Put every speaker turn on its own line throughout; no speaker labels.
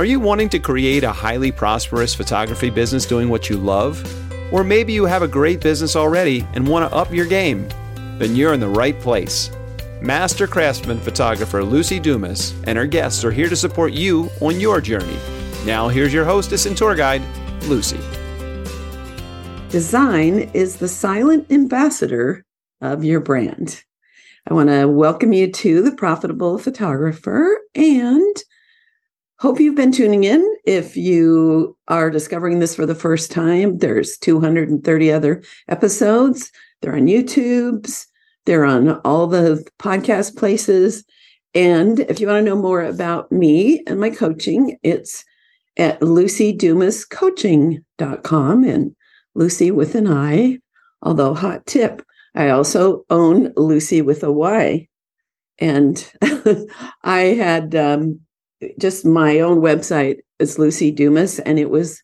Are you wanting to create a highly prosperous photography business doing what you love? Or maybe you have a great business already and want to up your game? Then you're in the right place. Master craftsman photographer Luci Dumas and her guests are here to support you on your journey. Now, here's your hostess and tour guide, Luci.
Design is the silent ambassador of your brand. I want to welcome you to the Profitable Photographer and Hope you've been tuning in. If you are discovering this for the first time, there's 230 other episodes. They're on YouTube's, they're on all the podcast places. And if you want to know more about me and my coaching, it's at lucidumascoaching.com and Lucy with an I. Although, hot tip, I also own Lucy with a Y. And I had um, just my own website is Lucy Dumas, and it was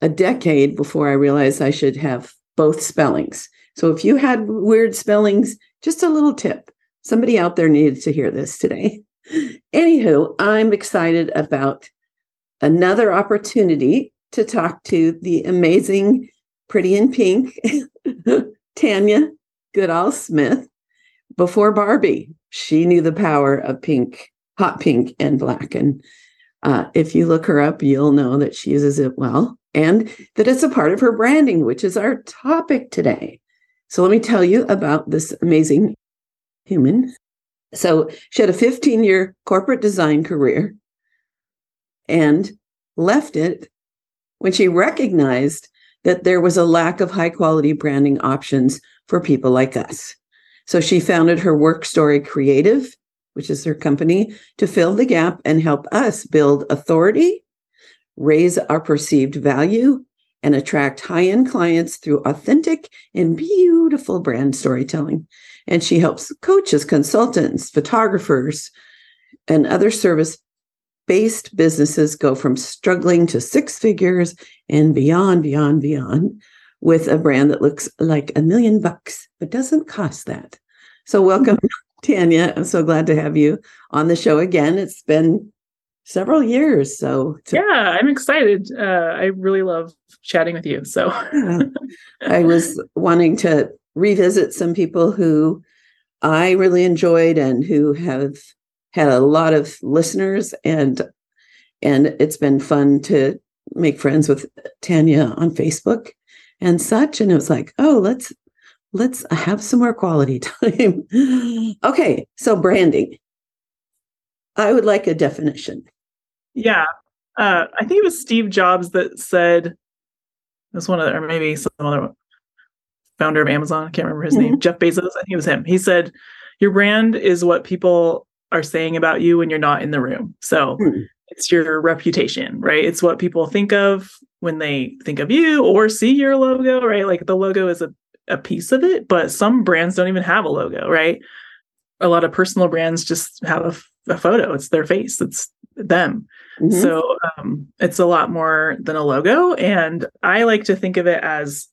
a decade before I realized I should have both spellings. So if you had weird spellings, just a little tip. Somebody out there needed to hear this today. Anywho, I'm excited about another opportunity to talk to the amazing Pretty in Pink, Tanya Goodall Smith. Before Barbie, she knew the power of pink hot pink and black. And uh, if you look her up, you'll know that she uses it well and that it's a part of her branding, which is our topic today. So let me tell you about this amazing human. So she had a 15 year corporate design career and left it when she recognized that there was a lack of high quality branding options for people like us. So she founded her WorkStory Creative which is her company, to fill the gap and help us build authority, raise our perceived value, and attract high end clients through authentic and beautiful brand storytelling. And she helps coaches, consultants, photographers, and other service based businesses go from struggling to six figures and beyond, beyond, beyond with a brand that looks like a million bucks, but doesn't cost that. So, welcome, mm-hmm. Tanya, I'm so glad to have you on the show again. It's been several years. So,
to- yeah, I'm excited. Uh, I really love chatting with you. So, yeah.
I was wanting to revisit some people who I really enjoyed and who have had a lot of listeners and and it's been fun to make friends with Tanya on Facebook and such and it was like oh let's let's have some more quality time. okay, so branding. I would like a definition.
Yeah. Uh, I think it was Steve Jobs that said this one of the, or maybe some other founder of Amazon. I can't remember his mm-hmm. name. Jeff Bezos. I think it was him. He said, Your brand is what people are saying about you when you're not in the room. So mm-hmm. it's your reputation, right? It's what people think of when they think of you or see your logo, right? Like the logo is a a piece of it, but some brands don't even have a logo, right? A lot of personal brands just have a, a photo. It's their face. It's them. Mm-hmm. So um, it's a lot more than a logo. And I like to think of it as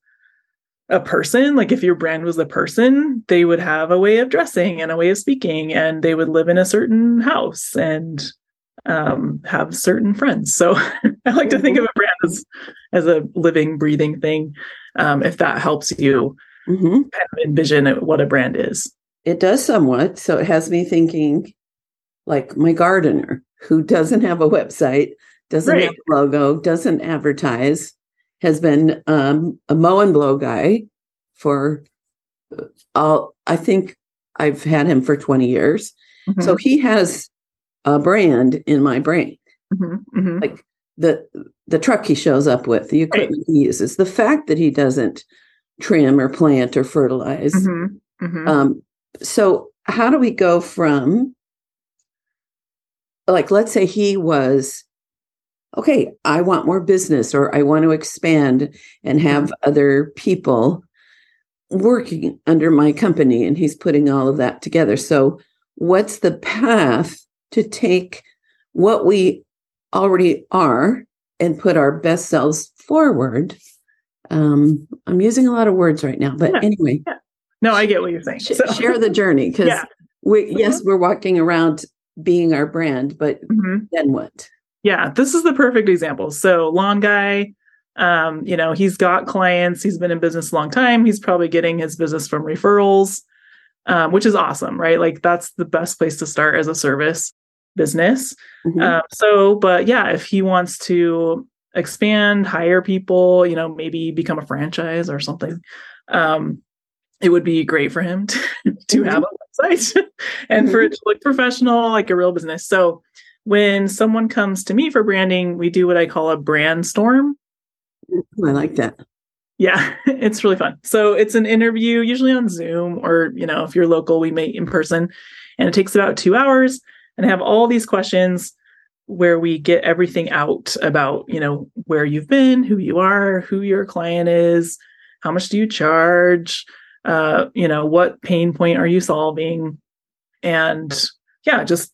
a person. Like if your brand was a person, they would have a way of dressing and a way of speaking, and they would live in a certain house and um, have certain friends. So I like to think of a brand as as a living, breathing thing. Um, if that helps you mm-hmm. kind of envision what a brand is.
It does somewhat. So it has me thinking like my gardener who doesn't have a website, doesn't right. have a logo, doesn't advertise, has been um, a mow and blow guy for uh, all, I think I've had him for 20 years. Mm-hmm. So he has a brand in my brain. Mm-hmm. Mm-hmm. Like the the truck he shows up with, the equipment right. he uses, the fact that he doesn't trim or plant or fertilize. Mm-hmm. Mm-hmm. Um, so, how do we go from, like, let's say he was, okay, I want more business or I want to expand and have mm-hmm. other people working under my company, and he's putting all of that together. So, what's the path to take what we already are and put our best selves forward um, I'm using a lot of words right now, but yeah, anyway. Yeah.
No, I get what you're saying.
So. Share the journey because yeah. we, mm-hmm. yes, we're walking around being our brand, but mm-hmm. then what?
Yeah, this is the perfect example. So, lawn guy, um, you know, he's got clients, he's been in business a long time, he's probably getting his business from referrals, um, which is awesome, right? Like, that's the best place to start as a service business.
Mhm.
Um, so, but yeah, if he wants to expand, hire people, you know, maybe become a franchise or something, um, it would be great for him to, to have a website and for it to look professional, like a real business. So, when someone comes to me for branding, we do what I call a brand storm.
I like that.
Yeah, it's really fun. So it's an interview, usually on Zoom, or you know, if you're local, we meet in person, and it takes about two hours. And have all these questions where we get everything out about you know where you've been, who you are, who your client is, how much do you charge, uh, you know, what pain point are you solving, and yeah, just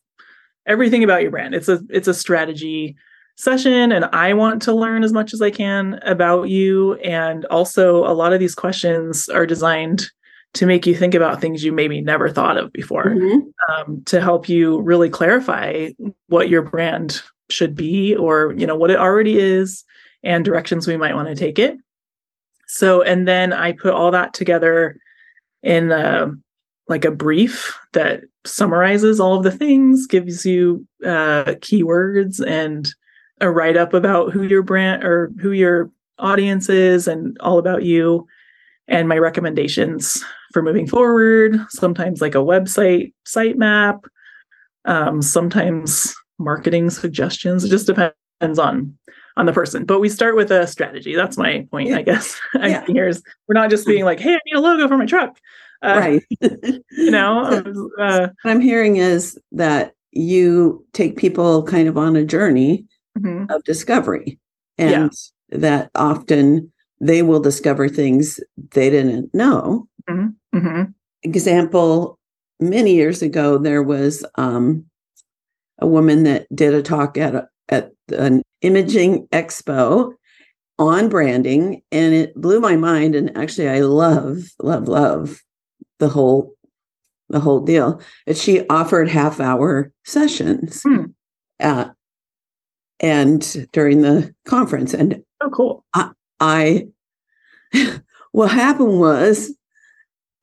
everything about your brand. It's a it's a strategy session and I want to learn as much as I can about you. And also, a lot of these questions are designed to make you think about things you maybe never thought of before,
Mhm.
um, to help you really clarify what your brand should be or, you know, what it already is and directions we might want to take it. So, and then I put all that together in uh, like a brief that summarizes all of the things, gives you uh, keywords and a write up about who your brand or who your audience is and all about you and my recommendations for moving forward sometimes like a website sitemap, um, sometimes marketing suggestions it just depends on on the person but we start with a strategy that's my point
Yeah.
i guess
Yeah.
here's we're not just being like hey i need a logo for my truck uh,
right.
you know
So-
uh,
what I'm hearing is that you take people kind of on a journey
mhm.
of discovery and
Yeah.
that often they will discover things they didn't know
Mhm.
example many years ago there was um, a woman that did a talk at a, at an imaging expo on branding and it blew my mind and actually i love love love the whole the whole deal but she offered half hour sessions
Hmm.
uh, and during the conference and
oh cool
I, I what happened was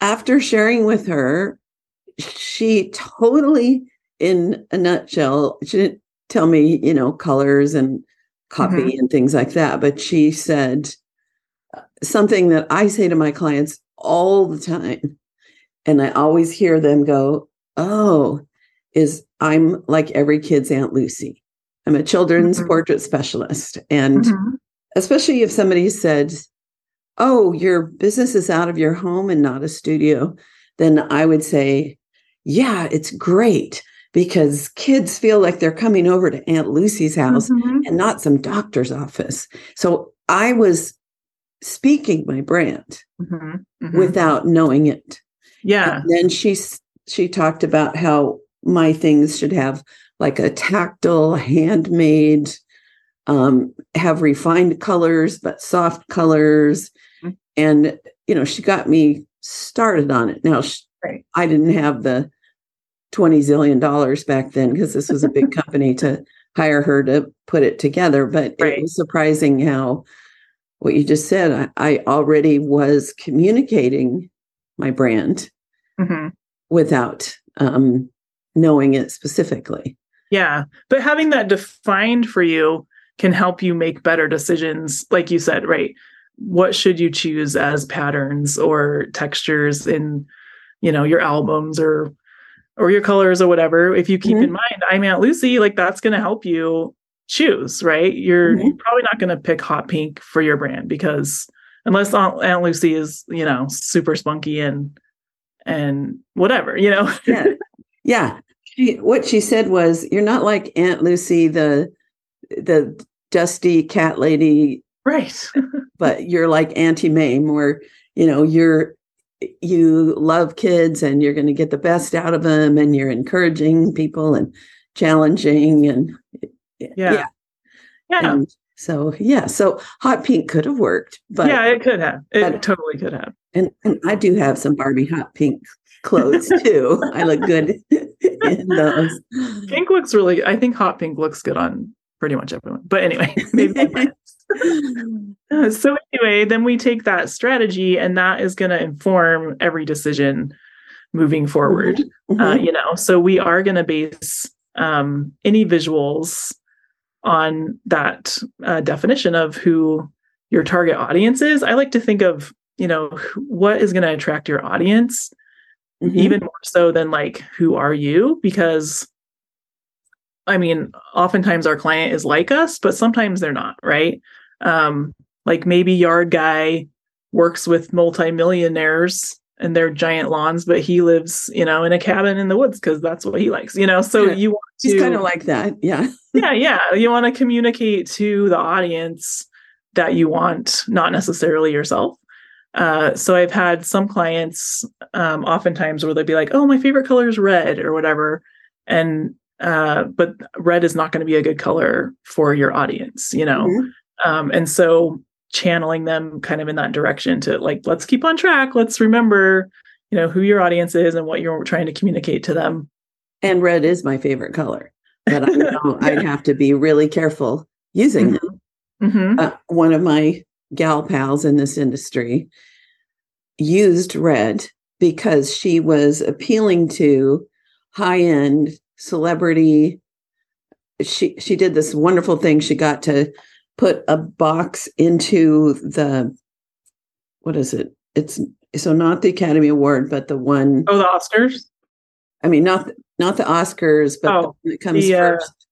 after sharing with her, she totally, in a nutshell, she didn't tell me, you know, colors and copy and things like that, but she said uh, something that I say to my clients all the time. And I always hear them go, Oh, is I'm like every kid's Aunt Lucy. I'm a children's
Mhm.
portrait specialist. And
Mhm.
especially if somebody said, Oh, your business is out of your home and not a studio, then I would say, Yeah, it's great because kids feel like they're coming over to Aunt Lucy's house
Mhm.
and not some doctor's office. So I was speaking my brand
Mhm. Mhm.
without knowing it.
yeah
And then she she talked about how my things should have like a tactile, handmade, um, have refined colors but soft colors. And you know she got me started on it. Now sh-
Right.
I didn't have the twenty zillion dollars back then because this was a big company to hire her to put it together. But
Right.
it was surprising how what you just said. I, I already was communicating my brand
Mhm.
without um, knowing it specifically.
Yeah. But having that defined for you can help you make better decisions. Like you said, right? What should you choose as patterns or textures in, you know, your albums or or your colors or whatever. If you keep in mind, I'm Aunt Lucy, like that's gonna help you choose, right? You're,
Mhm.
you're probably not gonna pick hot pink for your brand because unless Aunt, Aunt Lucy is, you know, super spunky and and whatever, you know.
Yeah, yeah. She, what she said was, "You're not like Aunt Lucy, the the dusty cat lady,
right.
but you're like Auntie Mame, where you know you're you love kids and you're going to get the best out of them, and you're encouraging people and challenging and
Yeah. Yeah.
And so yeah, so hot pink could have worked, but
yeah, it could have. It
but-
totally could have.
And, and I do have some Barbie hot pink clothes too. I look good in those.
Pink looks really I think hot pink looks good on pretty much everyone. But anyway, maybe so anyway, then we take that strategy, and that is going to inform every decision moving forward.
Mhm.
Uh, you know, so we are going to base um, any visuals on that uh, definition of who your target audience is. I like to think of you know what is going to attract your audience
Mhm.
even more so than like who are you because i mean oftentimes our client is like us but sometimes they're not right um like maybe yard guy works with multimillionaires and their giant lawns but he lives you know in a cabin in the woods because that's what he likes you know so
Yeah.
you want to
She's kind of like that. Yeah.
yeah yeah you want to communicate to the audience that you want not necessarily yourself uh, so i've had some clients um, oftentimes where they'd be like oh my favorite color is red or whatever and uh, but red is not going to be a good color for your audience you know
Mhm.
Um, and so channeling them kind of in that direction to like let's keep on track let's remember you know who your audience is and what you're trying to communicate to them
And red is my favorite color, but I know I'd have to be really careful using them.
Mhm.
Uh, one of my gal pals in this industry used red because she was appealing to high end celebrity. She she did this wonderful thing. She got to put a box into the what is it? It's so not the Academy Award, but the one.
oh the oscars
I mean, not not the Oscars, but the
Oh,
one that comes
the, uh,
first.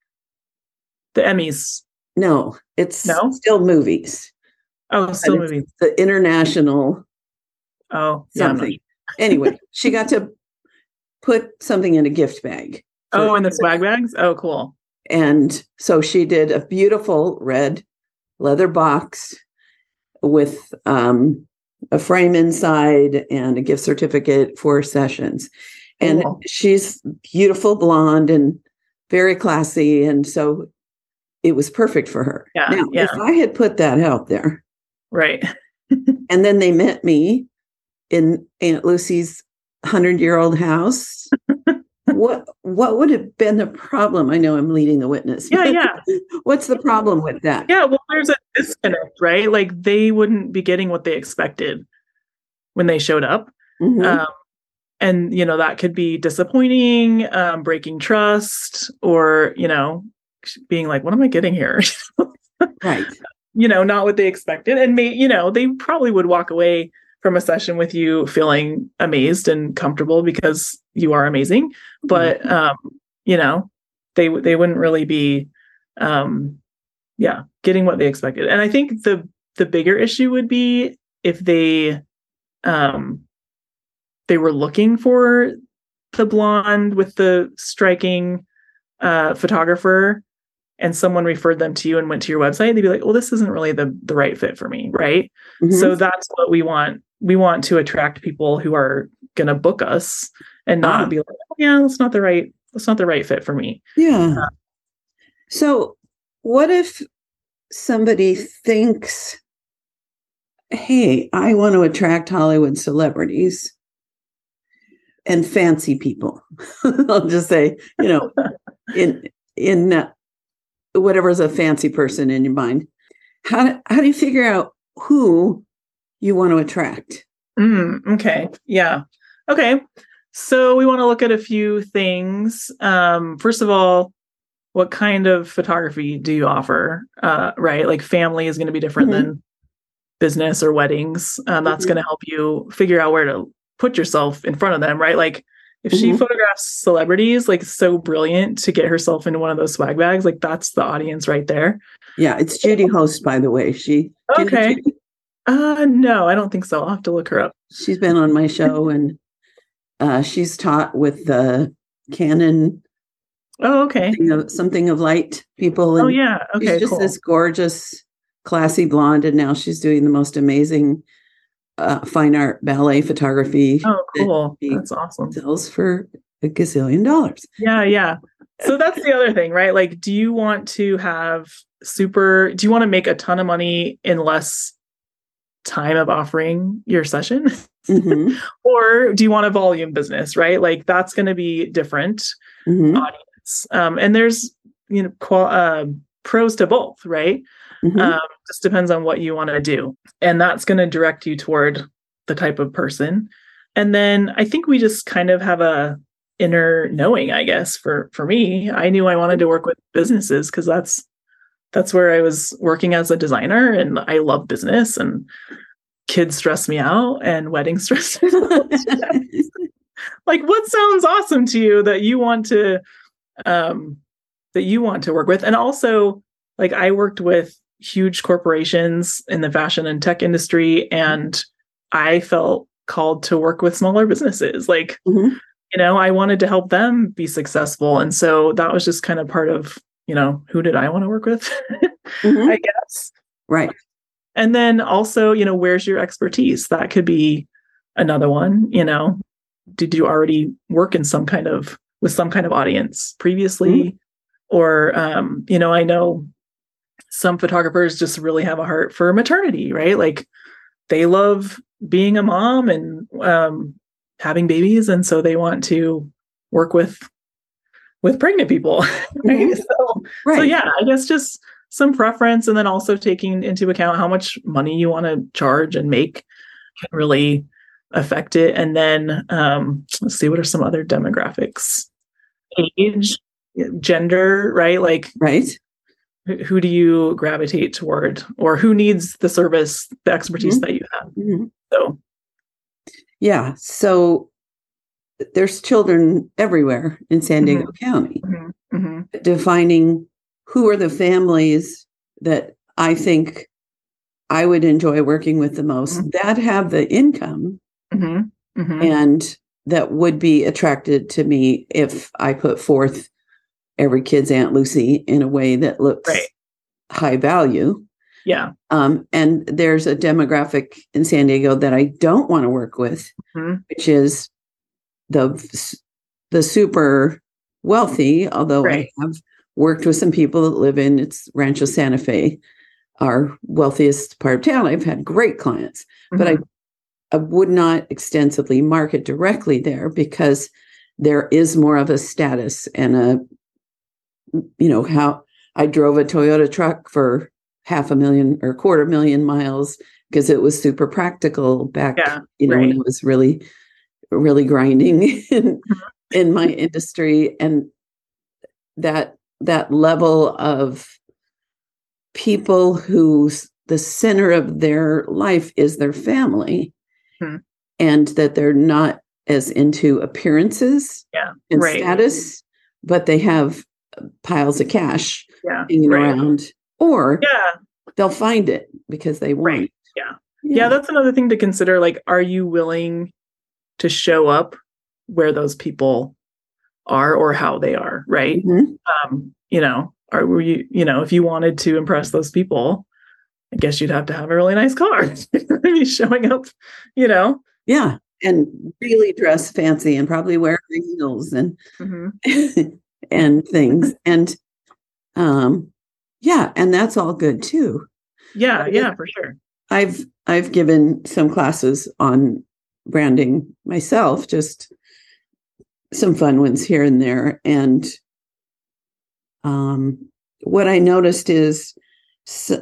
the emmys
No, it's
No?
still movies.
oh still moving
The international
oh yeah,
something. anyway, she got to put something in a gift bag.
oh in the swag bags oh cool
And so she did a beautiful red leather box with um, a frame inside and a gift certificate for sessions. And
Cool.
she's beautiful blonde and very classy. And so it was perfect for her.
Yeah,
now,
yeah.
if I had put that out there
right
and then they met me in Aunt Lucy's hundred year old house, what what would have been the problem? I know I'm leading the witness.
yeah yeah
What's the problem with that?
yeah well there's a disconnect right like they wouldn't be getting what they expected when they showed up
Mhm.
um, and you know that could be disappointing um, breaking trust or you know being like what am i getting here
right.
you know not what they expected and may you know they probably would walk away from a session with you feeling amazed and comfortable because you are amazing. But um you know they they wouldn't really be um yeah getting what they expected. And i think the the bigger issue would be if they um they were looking for the blonde with the striking uh photographer and someone referred them to you and went to your website they'd be like well this isn't really the the right fit for me right
Mhm.
so that's what we want we want to attract people who are going to book us and not
Ah.
be like oh, yeah that's not the right that's not the right fit for me
yeah. So, what if somebody thinks, "Hey, I want to attract Hollywood celebrities and fancy people"? I'll just say, you know, in in uh, whatever's a fancy person in your mind. How do, how do you figure out who you want to attract?
Mm, okay. Yeah. Okay. So we want to look at a few things. Um, first of all, what kind of photography do you offer? Uh, right. Like family is going to be different
Mhm.
than business or weddings. Um, that's
Mhm.
going to help you figure out where to put yourself in front of them. Right. Like if she
Mhm.
photographs celebrities, like so brilliant to get herself into one of those swag bags, like that's the audience right there.
Yeah, it's Judy Host, by the way. She do you know
Okay. Uh, no, I don't think so. I'll have to look her up.
she's been on my show and uh, she's taught with the Canon
Oh, okay.
thing of, something of light people. And
Oh, yeah. Okay.
she's just
cool.
this gorgeous, classy blonde, and now she's doing the most amazing uh, fine art ballet photography.
Oh, cool.
she
That's awesome.
sells for a gazillion dollars.
Yeah, yeah. So that's the other thing, right? Like, do you want to have super, do you want to make a ton of money in less time of offering your session?
Mhm,
or do you want a volume business, right? Like, that's going to be different
mhm.
audience. Um, and there's, you know, qual- um pros to both, right?
Mhm.
Um, just depends on what you want to do. And that's going to direct you toward the type of person. And then I think we just kind of have a inner knowing, I guess, for for me. I knew I wanted to work with businesses because that's that's where I was working as a designer and I love business and kids stress me out and weddings stress me out. like what sounds awesome to you that you want to um that you want to work with and also like i worked with huge corporations in the fashion and tech industry and i felt called to work with smaller businesses like
Mhm.
you know i wanted to help them be successful and so that was just kind of part of you know who did i want to work with
Mhm.
i guess
Right.
and then also, you know, where's your expertise? That could be another one, you know. Did you already work in some kind of with some kind of audience previously? Or um, you know, I know some photographers just really have a heart for maternity, right? Like they love being a mom and um having babies and so they want to work with with pregnant people. Right.
Mhm.
So
Right.
so yeah, I guess just some preference and then also taking into account how much money you want to charge and make can really affect it. And then um, let's see, what are some other demographics? Age, gender, right? Like
Right.
Who do you gravitate toward or who needs the service, the expertise
Mhm.
that you have?
Mhm.
So
Yeah. So there's children everywhere in San Diego County.
mhm, mhm,
Defining who are the families that I think I would enjoy working with the most
Mhm.
that have the income and that would be attracted to me if I put forth every kid's Aunt Lucy in a way that looks
Right.
high value.
yeah.
Um, and there's a demographic in San Diego that I don't want to work with,
Mhm.
which is the the super wealthy. Although
Right.
I have worked with some people that live in it's Rancho Santa Fe, our wealthiest part of town. I've had great clients, but I
Mhm.
I would not extensively market directly there because there is more of a status and a you know how I drove a Toyota truck for half a million or quarter million miles because it was super practical back
Yeah,
you know when
right.
I was really really grinding in, in my industry and that that level of people whose the center of their life is their family
Hmm.
and that they're not as into appearances
Yeah.
and
Right.
status but they have piles of cash
Yeah.
hanging
right.
around or
Yeah.
they'll find it because they want
Right.
it.
Yeah. yeah that's another thing to consider like are you willing to show up where those people are or how they are right
Mhm.
um you know are were you you know if you wanted to impress those people i guess you'd have to have a really nice car be showing up you know
yeah and really dress fancy and probably wear heels and
Mhm.
and things. And um yeah and that's all good too.
Yeah
But
yeah for sure.
I've i've given some classes on branding myself just some fun ones here and there. And um what i noticed is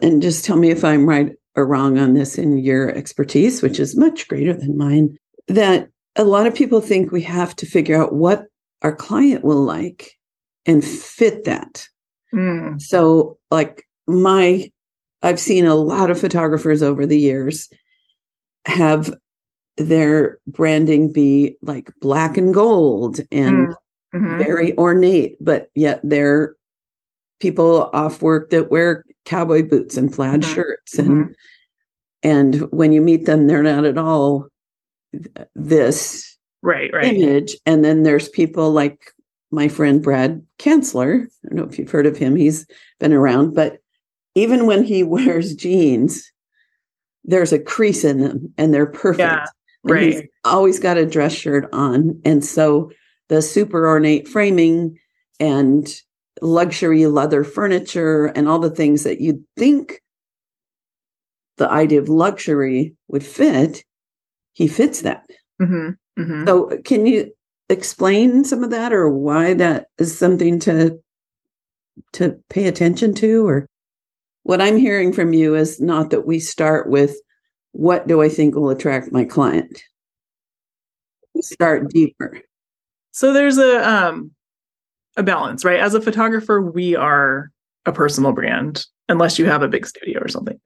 and just tell me if i'm right or wrong on this in your expertise which is much greater than mine that a lot of people think we have to figure out what our client will like and fit that
Mm,
so, like my, I've seen a lot of photographers over the years have their branding be like black and gold and
mhm.
very ornate, but yet they're people off work that wear cowboy boots and plaid
Mhm.
shirts and and when you meet them they're not at all th- this
right right
image. And then there's people like my friend Brad Kensler. I don't know if you've heard of him. He's been around, but even when he wears jeans, there's a crease in them and they're perfect.
yeah
And he's
right
always got a dress shirt on. And so the super ornate framing and luxury leather furniture and all the things that you'd think the idea of luxury would fit, he fits that.
hmm hmm
So, can you explain some of that or why that is something to to pay attention to or what I'm hearing from you is not that we start with what do I think will attract my client? Start deeper.
So there's a um a balance, right? As a photographer, we are a personal brand unless you have a big studio or something.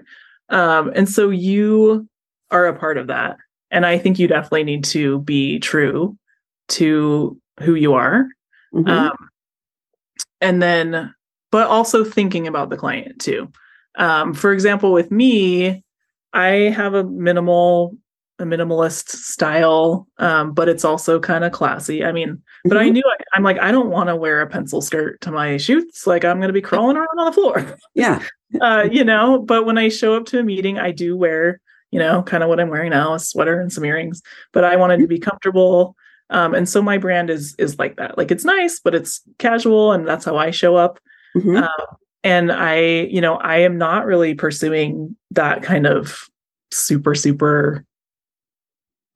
Um, and so you are a part of that. And I think you definitely need to be true to who you are. Mm-hmm. Um, and then, but also thinking about the client too. Um, for example, with me, I have a minimal, a minimalist style, um, but it's also kind of classy. I mean, mm-hmm. but I mm-hmm. knew I, am like, I don't want to wear a pencil skirt to my shoots. Like, I'm going to be crawling around on the floor.
Yeah.
uh, you know, but when I show up to a meeting, I do wear, you know, kind of what I'm wearing now, a sweater and some earrings. But I wanted to be comfortable. Um, and so my brand is is like that. Like it's nice, but it's casual, and that's how I show up. Mm-hmm. Um, and I, you know, I am not really pursuing that kind of super super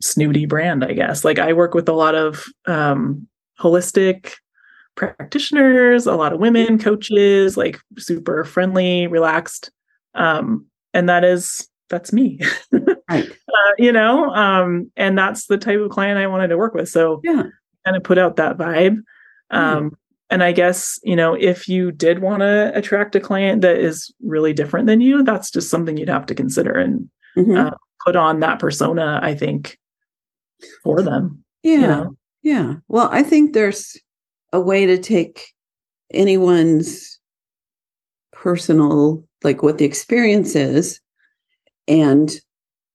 snooty brand. I guess. Like I work with a lot of um, holistic practitioners, a lot of women coaches, like super friendly, relaxed, um, and that is that's me. right. Uh, you know, um, and that's the type of client I wanted to work with. So
yeah,
kind of put out that vibe. Um, mm. And I guess, you know, if you did want to attract a client that is really different than you, that's just something you'd have to consider and mm-hmm. uh, put on that persona, I think, for them.
Yeah. You know? Yeah. Well, I think there's a way to take anyone's personal, like what the experience is, and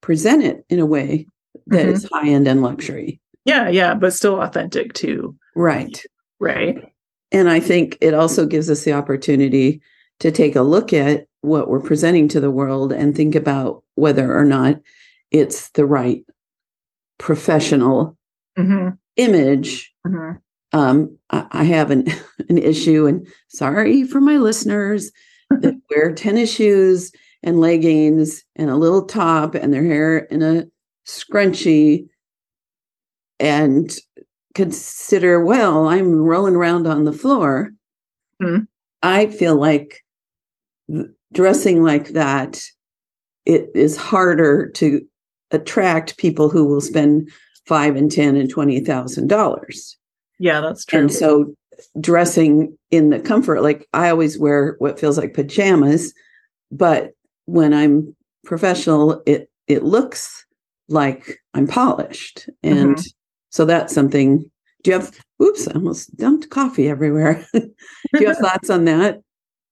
present it in a way that mm-hmm. is high end and luxury.
Yeah, yeah, but still authentic too.
Right.
Right.
And I think it also gives us the opportunity to take a look at what we're presenting to the world and think about whether or not it's the right professional mm-hmm. image. Mm-hmm. Um, I, I, have an, an issue, and sorry for my listeners that wear tennis shoes and leggings and a little top and their hair in a scrunchie and consider, well, I'm rolling around on the floor. Mm-hmm. I feel like dressing like that, it is harder to attract people who will spend five and ten and twenty thousand dollars.
Yeah, that's true.
And so dressing in the comfort, like I always wear what feels like pajamas, but when I'm professional, it it looks like I'm polished. And mm-hmm. so that's something. Do you have oops, I almost dumped coffee everywhere. do you have thoughts on that?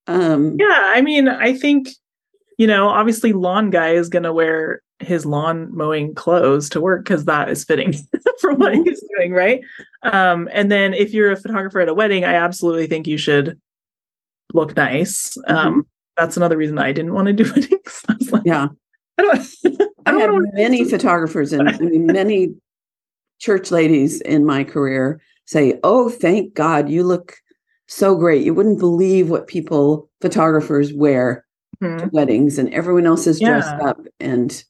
Um Yeah, I mean, I think, you know, obviously lawn guy is gonna wear his lawn mowing clothes to work because that is fitting for what mm-hmm. he's doing, right? Um, and then if you're a photographer at a wedding, I absolutely think you should look nice. Mm-hmm. That's another reason I didn't want to do weddings. I was like,
yeah.
I don't,
I, don't I have many photographers and I mean, many church ladies in my career say, Oh, thank God, you look so great. You wouldn't believe what people, photographers, wear mm-hmm. to weddings, and everyone else is dressed up. And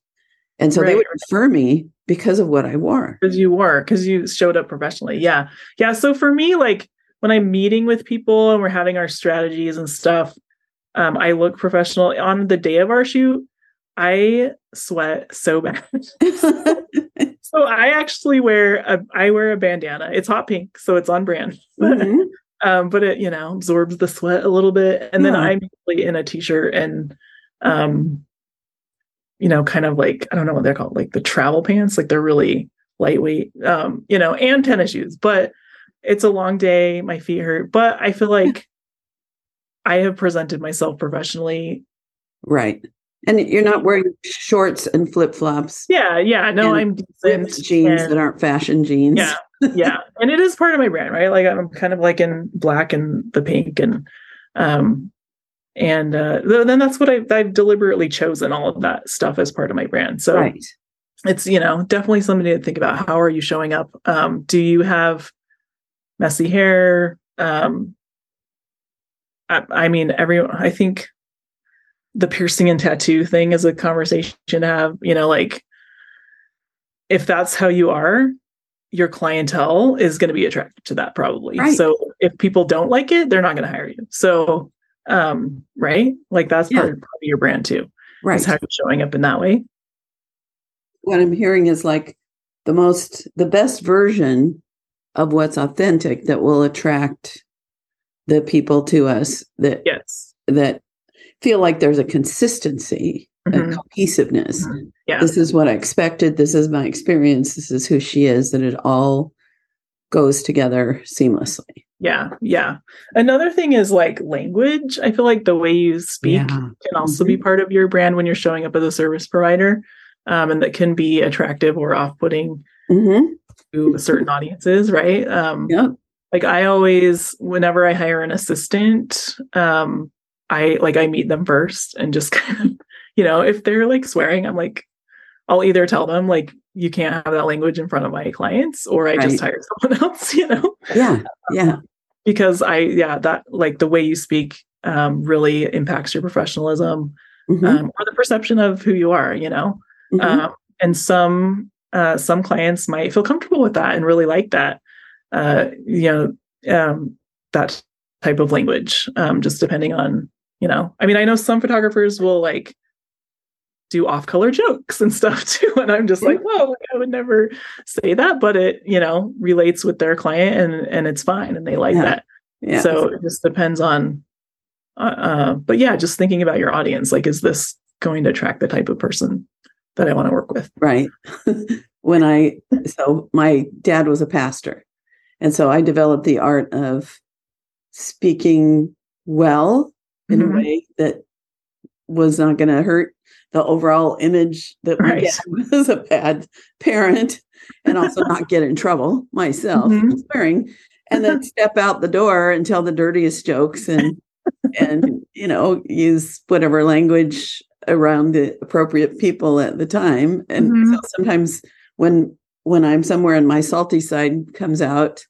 and so right. they would refer me because of what I wore.
Because you wore, because you showed up professionally. Yeah. Yeah. So for me, like when I'm meeting with people and we're having our strategies and stuff, um, I look professional on the day of our shoot. I sweat so bad. so I actually wear a I wear a bandana. It's hot pink, so it's on brand. Mm-hmm. um, but it you know absorbs the sweat a little bit, and yeah. then I'm usually in a t-shirt and um, you know, kind of like I don't know what they're called, like the travel pants. Like they're really lightweight, um, you know, and tennis shoes. But it's a long day. My feet hurt, but I feel like I have presented myself professionally.
Right. And you're not wearing shorts and flip flops.
Yeah, yeah. No, I'm
decent. Jeans and, that aren't fashion jeans.
Yeah, yeah. and it is part of my brand, right? Like I'm kind of like in black and the pink, and um, and uh, then that's what I've, I've deliberately chosen all of that stuff as part of my brand. So
right.
it's you know definitely something to think about. How are you showing up? Um, do you have messy hair? Um, I, I mean, everyone, I think the piercing and tattoo thing is a conversation to have, you know, like if that's how you are, your clientele is going to be attracted to that probably.
Right.
So if people don't like it, they're not going to hire you. So, um, right, like that's
Yeah.
part, part of your brand too.
right
Is how you're showing up in that way.
what i'm hearing is like the most the best version of what's authentic that will attract the people to us that
Yes.
that feel like there's a consistency
Mhm.
a cohesiveness
Yeah.
this is what i expected this is my experience this is who she is that it all goes together seamlessly
Yeah. Yeah. Another thing is like language. I feel like the way you speak
Yeah.
can also be part of your brand when you're showing up as a service provider. Um, and that can be attractive or off putting
mm-hmm.
to certain audiences, right? Um,
yep
like I always, whenever I hire an assistant, um, I like I meet them first and just kind of, you know, if they're like swearing, I'm like, I'll either tell them like you can't have that language in front of my clients, or I just hire someone else, you know,
yeah yeah.
Because I yeah that like the way you speak um, really impacts your professionalism
Mhm,
um, or the perception of who you are, you know.
mhm.
Um, and some uh, some clients might feel comfortable with that and really like that, uh, you know, um, that type of language. Um, just depending on, you know, I mean, I know some photographers will like do off-color jokes and stuff too, and I'm just like, whoa, I would never say that, but it, you know, relates with their client and and it's fine, and they like
Yeah.
that.
yeah
So it just depends on. Uh, uh, but yeah, just thinking about your audience, like, is this going to attract the type of person that I want to work with?
right when i so my dad was a pastor and so i developed the art of speaking well in
Mhm.
a way that was not going to hurt the overall image that we
Right.
get as a bad parent and also not get in trouble myself
Mhm.
swearing and then step out the door and tell the dirtiest jokes and and you know use whatever language around the appropriate people at the time and
Mhm.
so sometimes when when i'm somewhere and my salty side comes out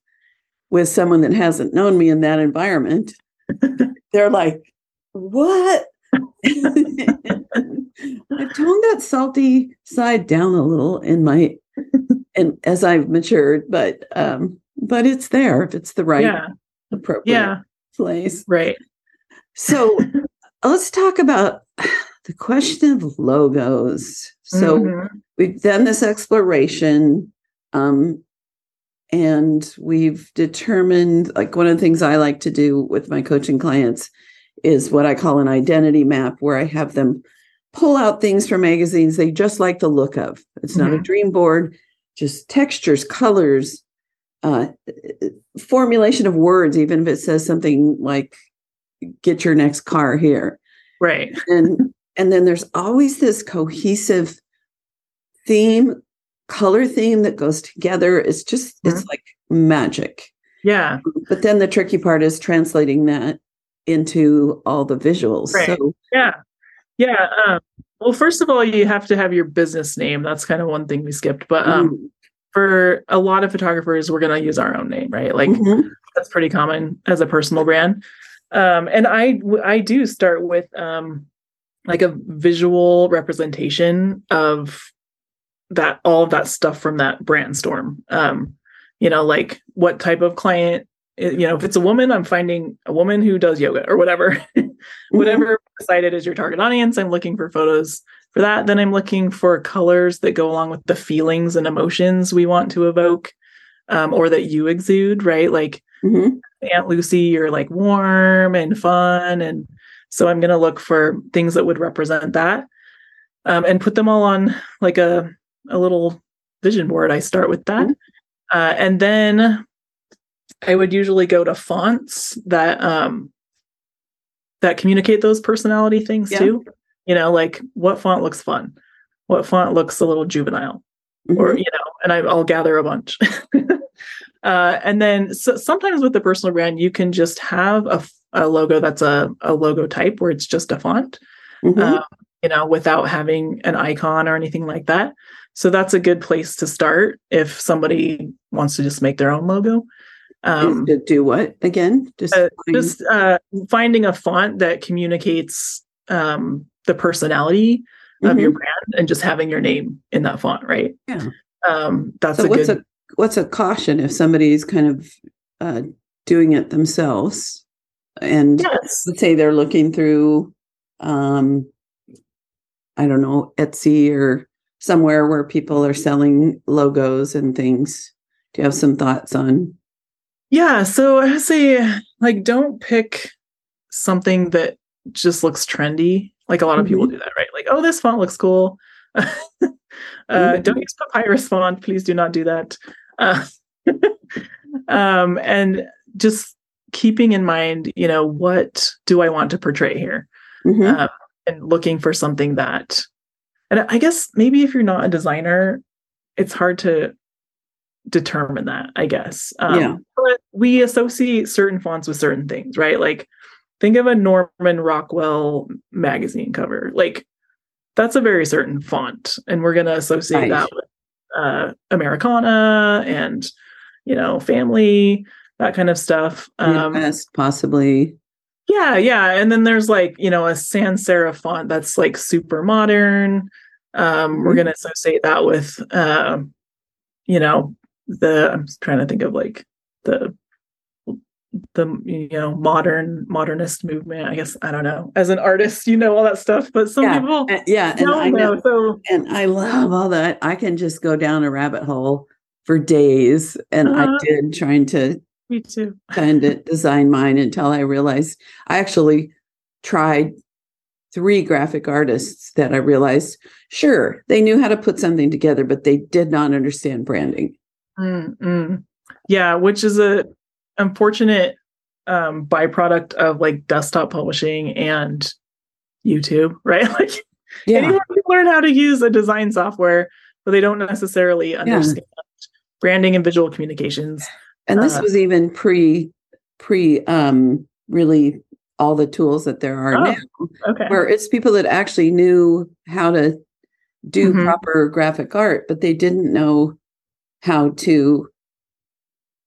with someone that hasn't known me in that environment they're like what? I've toned that salty side down a little in my and as i've matured but um but it's there if it's the right
Yeah,
appropriate
yeah,
place.
Right.
so let's talk about the question of logos. So
Mhm.
we've done this exploration, um, and we've determined like one of the things I like to do with my coaching clients is what I call an identity map, where I have them pull out things from magazines they just like the look of. It's not a
Mhm.
dream board, just textures, colors, uh, formulation of words, even if it says something like "get your next car here."
right.
and and then there's always this cohesive theme color theme that goes together it's just it's like magic
Yeah,
but then the tricky part is translating that into all the visuals
Right.
so
yeah, yeah. Um, well, first of all, you have to have your business name. That's kind of one thing we skipped. But um,
mm,
for a lot of photographers, we're going to use our own name, right? Like
mhm,
that's pretty common as a personal brand. Um, and I I do start with um, like a visual representation of that all of that stuff from that brand storm. Um, you know, like what type of client. You know, if it's a woman, I'm finding a woman who does yoga or whatever. whatever decided is your target audience. I'm looking for photos for that. Then I'm looking for colors that go along with the feelings and emotions we want to evoke, um, or that you exude, right? Like
mhm,
Aunt Lucy, you're like warm and fun. And so I'm going to look for things that would represent that um, and put them all on like a, a little vision board. I start with that. Uh, and then I would usually go to fonts that, um, that communicate those personality things
Yeah.
too. You know, like what font looks fun? What font looks a little juvenile? or
mhm,
you know and I, i'll gather a bunch uh, and then so, sometimes with the personal brand you can just have a, a logo that's a, a logo type where it's just a font
mhm.
uh, you know without having an icon or anything like that so that's a good place to start if somebody wants to just make their own logo um,
to do what again just,
uh,
find-
just uh, finding a font that communicates um, the personality of your
Mhm.
brand and just having your name in that font right
Yeah.
um, that's
so
a
what's
good
a what's a caution if somebody's kind of uh, doing it themselves and
Yes.
let's say they're looking through um i don't know etsy or somewhere where people are selling logos and things do you have some thoughts on
Yeah. So I would say, like, don't pick something that just looks trendy. Like a lot of people do that, right? Like, oh, this font looks cool. uh,
Mhm.
Don't use papyrus font. Please do not do that. Uh, um, and just keeping in mind, you know, what do I want to portray here?
Mhm.
um, and looking for something that and i guess maybe if you're not a designer it's hard to determine that i guess um,
Yeah.
but we associate certain fonts with certain things right like think of a norman rockwell magazine cover like that's a very certain font and we're going to associate
Right.
that with uh, americana and you know family that kind of stuff um,
Midwest, possibly
yeah, yeah. And then there's like, you know, a sans serif font that's like super modern. Um, we're
Mhm.
gonna associate that with um, you know, the I'm just trying to think of like the the you know modern modernist movement. I guess I don't know. As an artist, you know all that stuff, but some
Yeah,
people
Uh, yeah and i know
know. So
and i love all that i can just go down a rabbit hole for days and i
Uh-huh.
did trying to
me too.
trying to design mine until I realized I actually tried three graphic artists that I realized, sure, they knew how to put something together, but they did not understand branding.
Mm, mm. Yeah, which is a unfortunate um, byproduct of like desktop publishing and YouTube, right? Like anyone can learn how to use a design software, but they don't necessarily understand branding and visual communications.
And this
Uh,
was even pre pre um really all the tools that there are
Oh,
now.
Okay.
Where it's people that actually knew how to do
Mhm.
proper graphic art, but they didn't know how to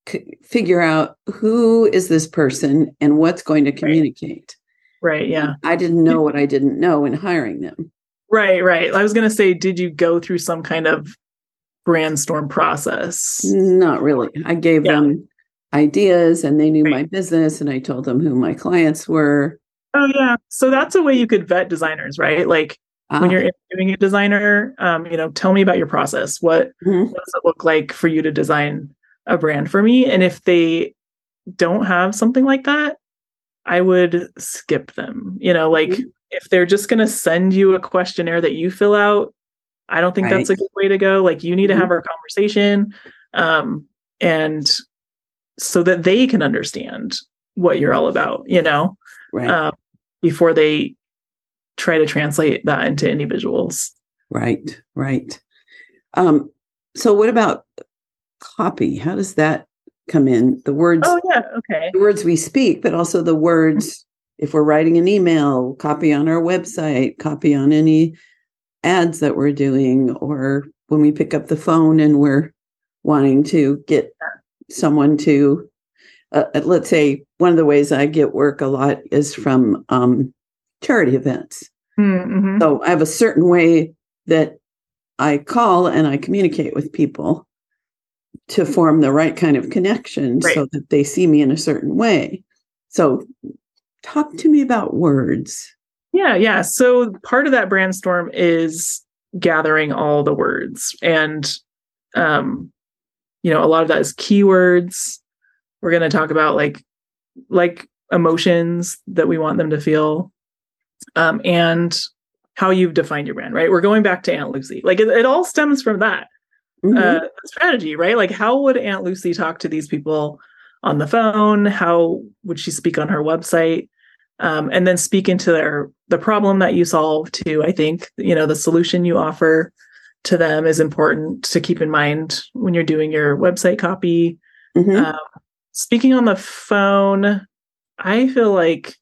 c- figure out who is this person and what's going to communicate.
Right. Yeah.
I didn't know what I didn't know in hiring them.
Right. Right. I was going to say, did you go through some kind of brainstorm process?
Not really. I gave
Yeah.
them ideas and they knew
Right.
my business and I told them who my clients were.
Oh, yeah. So that's a way you could vet designers, right? Like when
Ah,
you're interviewing a designer, um, you know, tell me about your process. What
mhm.
what does it look like for you to design a brand for me? And if they don't have something like that, I would skip them. You know, like
Mhm.
if they're just going to send you a questionnaire that you fill out, I don't think that's a good way to go. Like you need to
Mhm.
have our conversation, um, and so that they can understand what you're all about. You know,
right,
um, before they try to translate that into any visuals.
right, right. Um, so what about copy? How does that come in? The words
Oh yeah, okay.
the words we speak, but also the words if we're writing an email, copy on our website, copy on any ads that we're doing, or when we pick up the phone and we're wanting to get someone to, uh, uh, let's say, one of the ways I get work a lot is from um, charity events.
Mm-hmm.
So I have a certain way that I call and I communicate with people to form the right kind of connection so that they see me in a certain way. So talk to me about words.
Yeah, yeah. So part of that brainstorm is gathering all the words and um you know, a lot of that is keywords. We're going to talk about like like emotions that we want them to feel um and how you've defined your brand, right? We're going back to Aunt Lucy. Like it, it all stems from that
Mhm.
uh, strategy, right? Like, how would Aunt Lucy talk to these people on the phone? How would she speak on her website? Um, and then speak into their the problem that you solve too. I think you know the solution you offer to them is important to keep in mind when you're doing your website copy.
Mhm.
Um, speaking on the phone, I feel like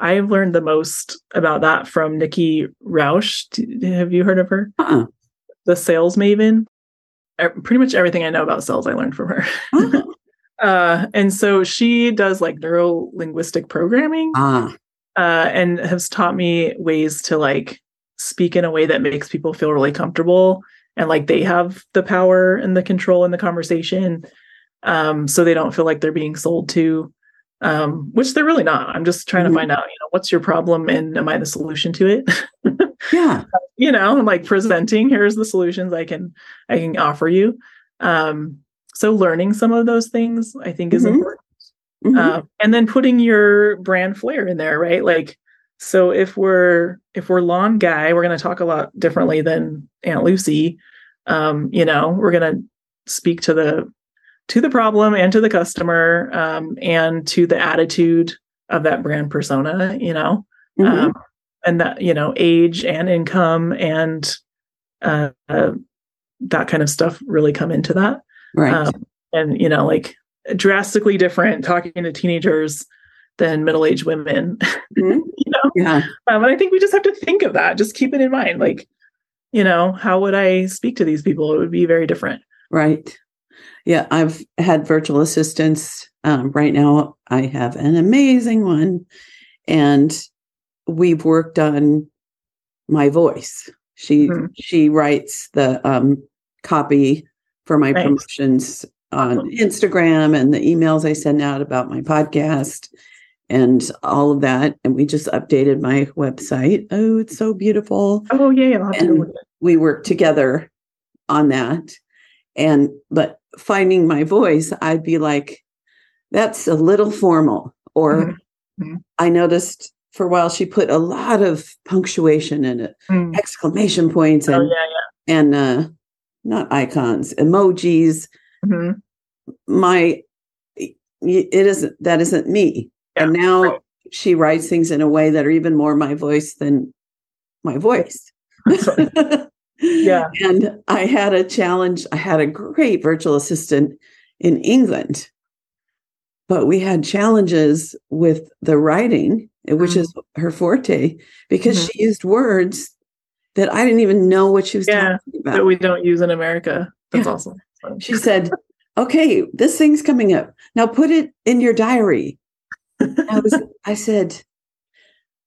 I've learned the most about that from Nikki Rausch. Have you heard of her?
Uh-uh.
the sales maven. Pretty much everything I know about sales, I learned from her.
Oh.
Uh, and so she does like neuro linguistic programming
Ah,
uh, and has taught me ways to like speak in a way that makes people feel really comfortable and like they have the power and the control in the conversation um so they don't feel like they're being sold to um which they're really not i'm just trying
Mhm.
to find out you know what's your problem and am i the solution to it
Yeah.
you know, I'm like presenting, here's the solutions I can I can offer you. Um, so learning some of those things I think is
Mhm.
important.
Mhm.
Um, and then putting your brand flair in there, right? Like so if we're if we're lawn guy, we're gonna talk a lot differently than Aunt Lucy. Um, you know, we're gonna speak to the to the problem and to the customer um, and to the attitude of that brand persona, you know
Mhm.
um, and that you know age and income and uh, uh, that kind of stuff really come into that
right.
um, and you know like drastically different talking to teenagers than middle-aged women
Mhm.
you know
Yeah.
um, and i think we just have to think of that just keep it in mind like you know how would i speak to these people it would be very different
Right. Yeah, I've had virtual assistants. Um, right now, I have an amazing one, and we've worked on my voice. She
Mhm.
she writes the um, copy for my
Nice.
promotions on
Awesome.
Instagram and the emails I send out about my podcast and all of that. And we just updated my website. Oh, it's so beautiful
oh yeah, yeah I'll have to go
And-
look at it.
we worked together on that and but finding my voice i'd be like that's a little formal or
Mhm. Mhm.
i noticed for a while she put a lot of punctuation in it
Mm.
exclamation points
oh
and
yeah
and uh not icons emojis
yeah hmm
my it isn't that isn't me and now
right.
she writes things in a way that are even more my voice than my voice
Yeah.
And I had a challenge. I had a great virtual assistant in England, but we had challenges with the writing, which
Mm.
is her forte, because
Mhm.
she used words that I didn't even know what she was
Yeah,
talking about.
that we don't use in america that's
Yeah.
awesome
she said, Okay, this thing's coming up. Now put it in your diary. I was I said,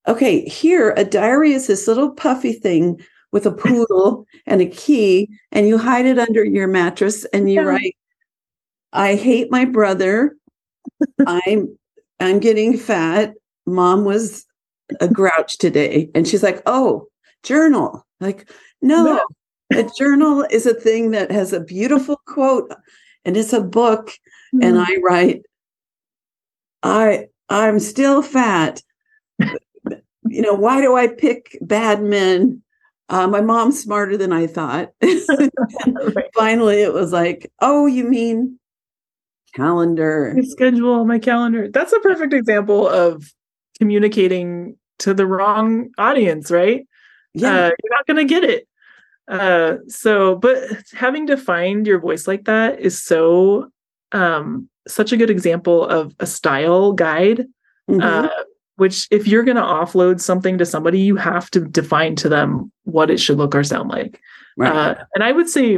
okay, here a diary is this little puffy thing with a poodle and a key, and you hide it under your mattress and you write, I hate my brother. I'm I'm getting fat. Mom was uh, a grouch today. And she's like, Oh, journal. Like, no, a journal is a thing that has a beautiful quote and it's a book and
Mm.
I write, I I'm still fat. you know, why do I pick bad men? Uh, my mom's smarter than I thought.
Right.
Finally, it was like, oh, you mean calendar?
My schedule, my calendar. That's a perfect example of communicating to the wrong audience, right?
Yeah,
Uh, you're not going to get it. Uh, so, but having defined your voice like that is so, um, such a good example of a style guide.
mhm,
Uh, which, if you're going to offload something to somebody, you have to define to them what it should look or sound like.
right.
Uh, and I would say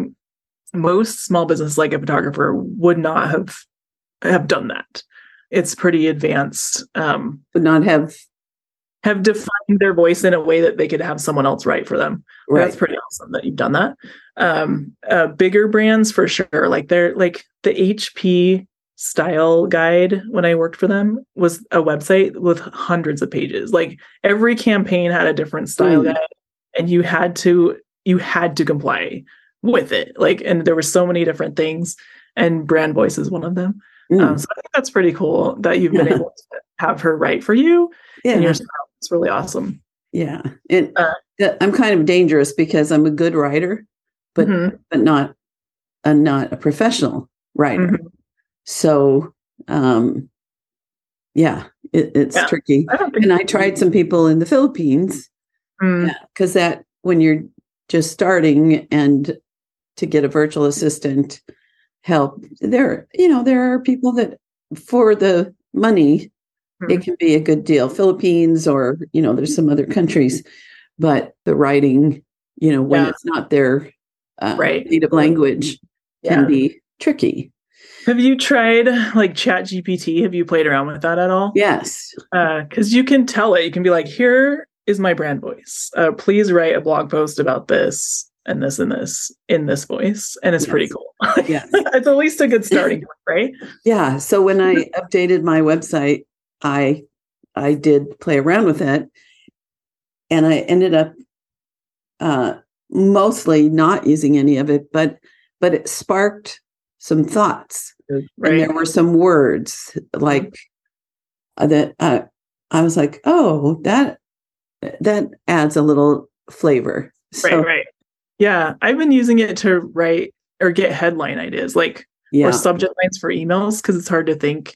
most small business like a photographer would not have have done that. It's pretty advanced. Um,
Would not have
have defined their voice in a way that they could have someone else write for them.
right.
That's pretty awesome that you've done that. Um, uh, bigger brands for sure. Like they're like the HP style guide when I worked for them was a website with hundreds of pages. Like every campaign had a different style
Mm.
guide, and you had to you had to comply with it. Like, and there were so many different things, and brand voice is one of them.
Mm,
Um, so I think that's pretty cool that you've been able to have her write for you
yeah,
and your style. It's really awesome.
yeah. And
uh,
I'm kind of dangerous because I'm a good writer, but
Mhm.
but not a not a professional writer.
Mhm.
So, um, yeah, it, it's
Yeah.
tricky.
I
And I tried some people in the Philippines
Mm,
because that when you're just starting and to get a virtual assistant help, there you know there are people that for the money It can be a good deal. Philippines or you know there's some other countries, but the writing you know when
Yeah.
it's not their uh,
Right.
native language can be tricky.
Have you tried like Chat GPT? Have you played around with that at all?
Yes.
Because you can tell it. You can be like, here is my brand voice. Uh, please write a blog post about this. and this and this in this voice. And it's pretty cool.
Yes.
it's at least a good starting point, right?
Yeah. So when I updated my website, I I did play around with it, and I ended up uh, mostly not using any of it, but but it sparked some thoughts, and there were some words like uh, that. Uh, I was like, oh, that that adds a little flavor. So,
Right, right. Yeah. I've been using it to write or get headline ideas, like
Yeah.
or subject lines for emails, because it's hard to think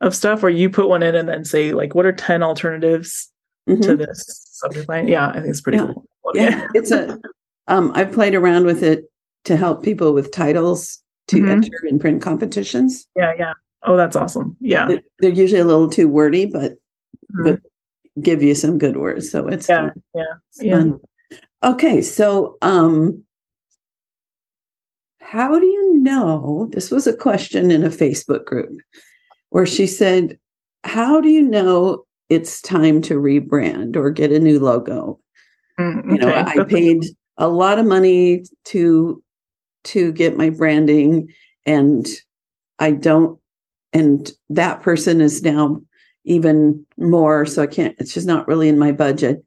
of stuff where you put one in and then say, like, what are 10 alternatives
Mhm.
to this subject line? Yeah, I think it's pretty
Yeah.
cool.
yeah it's a um i've played around with it to help people with titles to
Mhm.
enter in print competitions
Yeah, yeah. Oh, that's awesome. Yeah.
They're- they're usually a little too wordy but
Mhm.
but give you some good words so it's
yeah,
fun.
yeah.
It's
yeah.
fun. okay so um how do you know this was a question in a facebook group where she said how do you know it's time to rebrand or get a new logo?
Mm,
you know i paid a lot of money to to get my branding and i don't and that person is now even more so i can't it's just not really in my budget.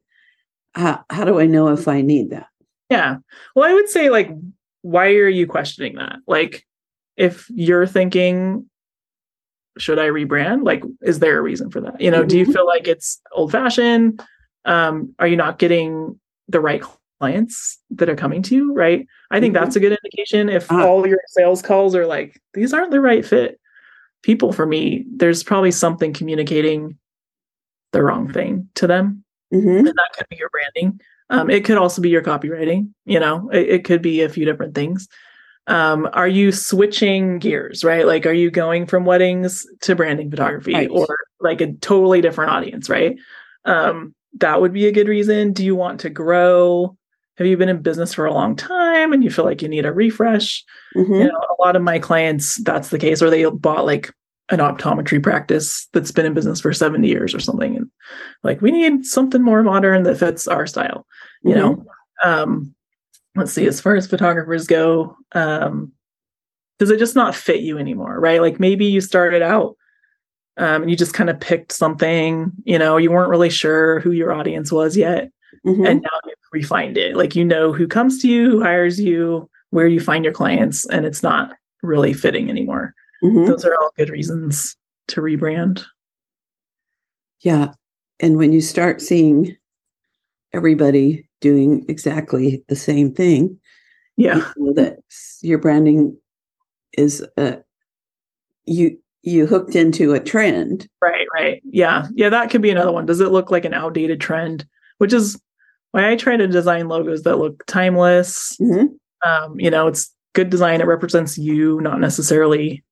How, how do i know if i need that?
Yeah. Well, I would say, like, why are you questioning that? Like, if you're thinking, should I rebrand? Like, is there a reason for that? You know, do you
Mhm.
feel like it's old fashioned? Um, are you not getting the right clients that are coming to you? Right. I think
Mhm.
that's a good indication. If
Ah.
all your sales calls are like, these aren't the right fit people for me, there's probably something communicating the wrong thing to them
Mhm.
and that could be your branding. Um, it could also be your copywriting. You know, it, it could be a few different things. Um, are you switching gears, right? Like, are you going from weddings to branding photography
Right.
or like a totally different audience, right? Um, that would be a good reason. Do you want to grow? Have you been in business for a long time and you feel like you need a refresh?
Mhm.
you know, a lot of my clients, that's the case, or they bought like an optometry practice that's been in business for 70 years or something. And like, we need something more modern that fits our style, you know? Um, let's see, as far as photographers go, um, does it just not fit you anymore? Right. Like maybe you started out um, and you just kind of picked something, you know, you weren't really sure who your audience was yet
Mhm.
and now you've refined it. Like you know who comes to you, who hires you, where you find your clients, and it's not really fitting anymore.
Mhm.
Those are all good reasons to rebrand.
Yeah. And when you start seeing everybody doing exactly the same thing,
Yeah.
you know that your branding is uh, you you hooked into a trend.
Right, right. Yeah. Yeah, that could be another one. Does it look like an outdated trend? Which is why I try to design logos that look timeless.
Mhm.
Um, you know, it's good design. It represents you, not necessarily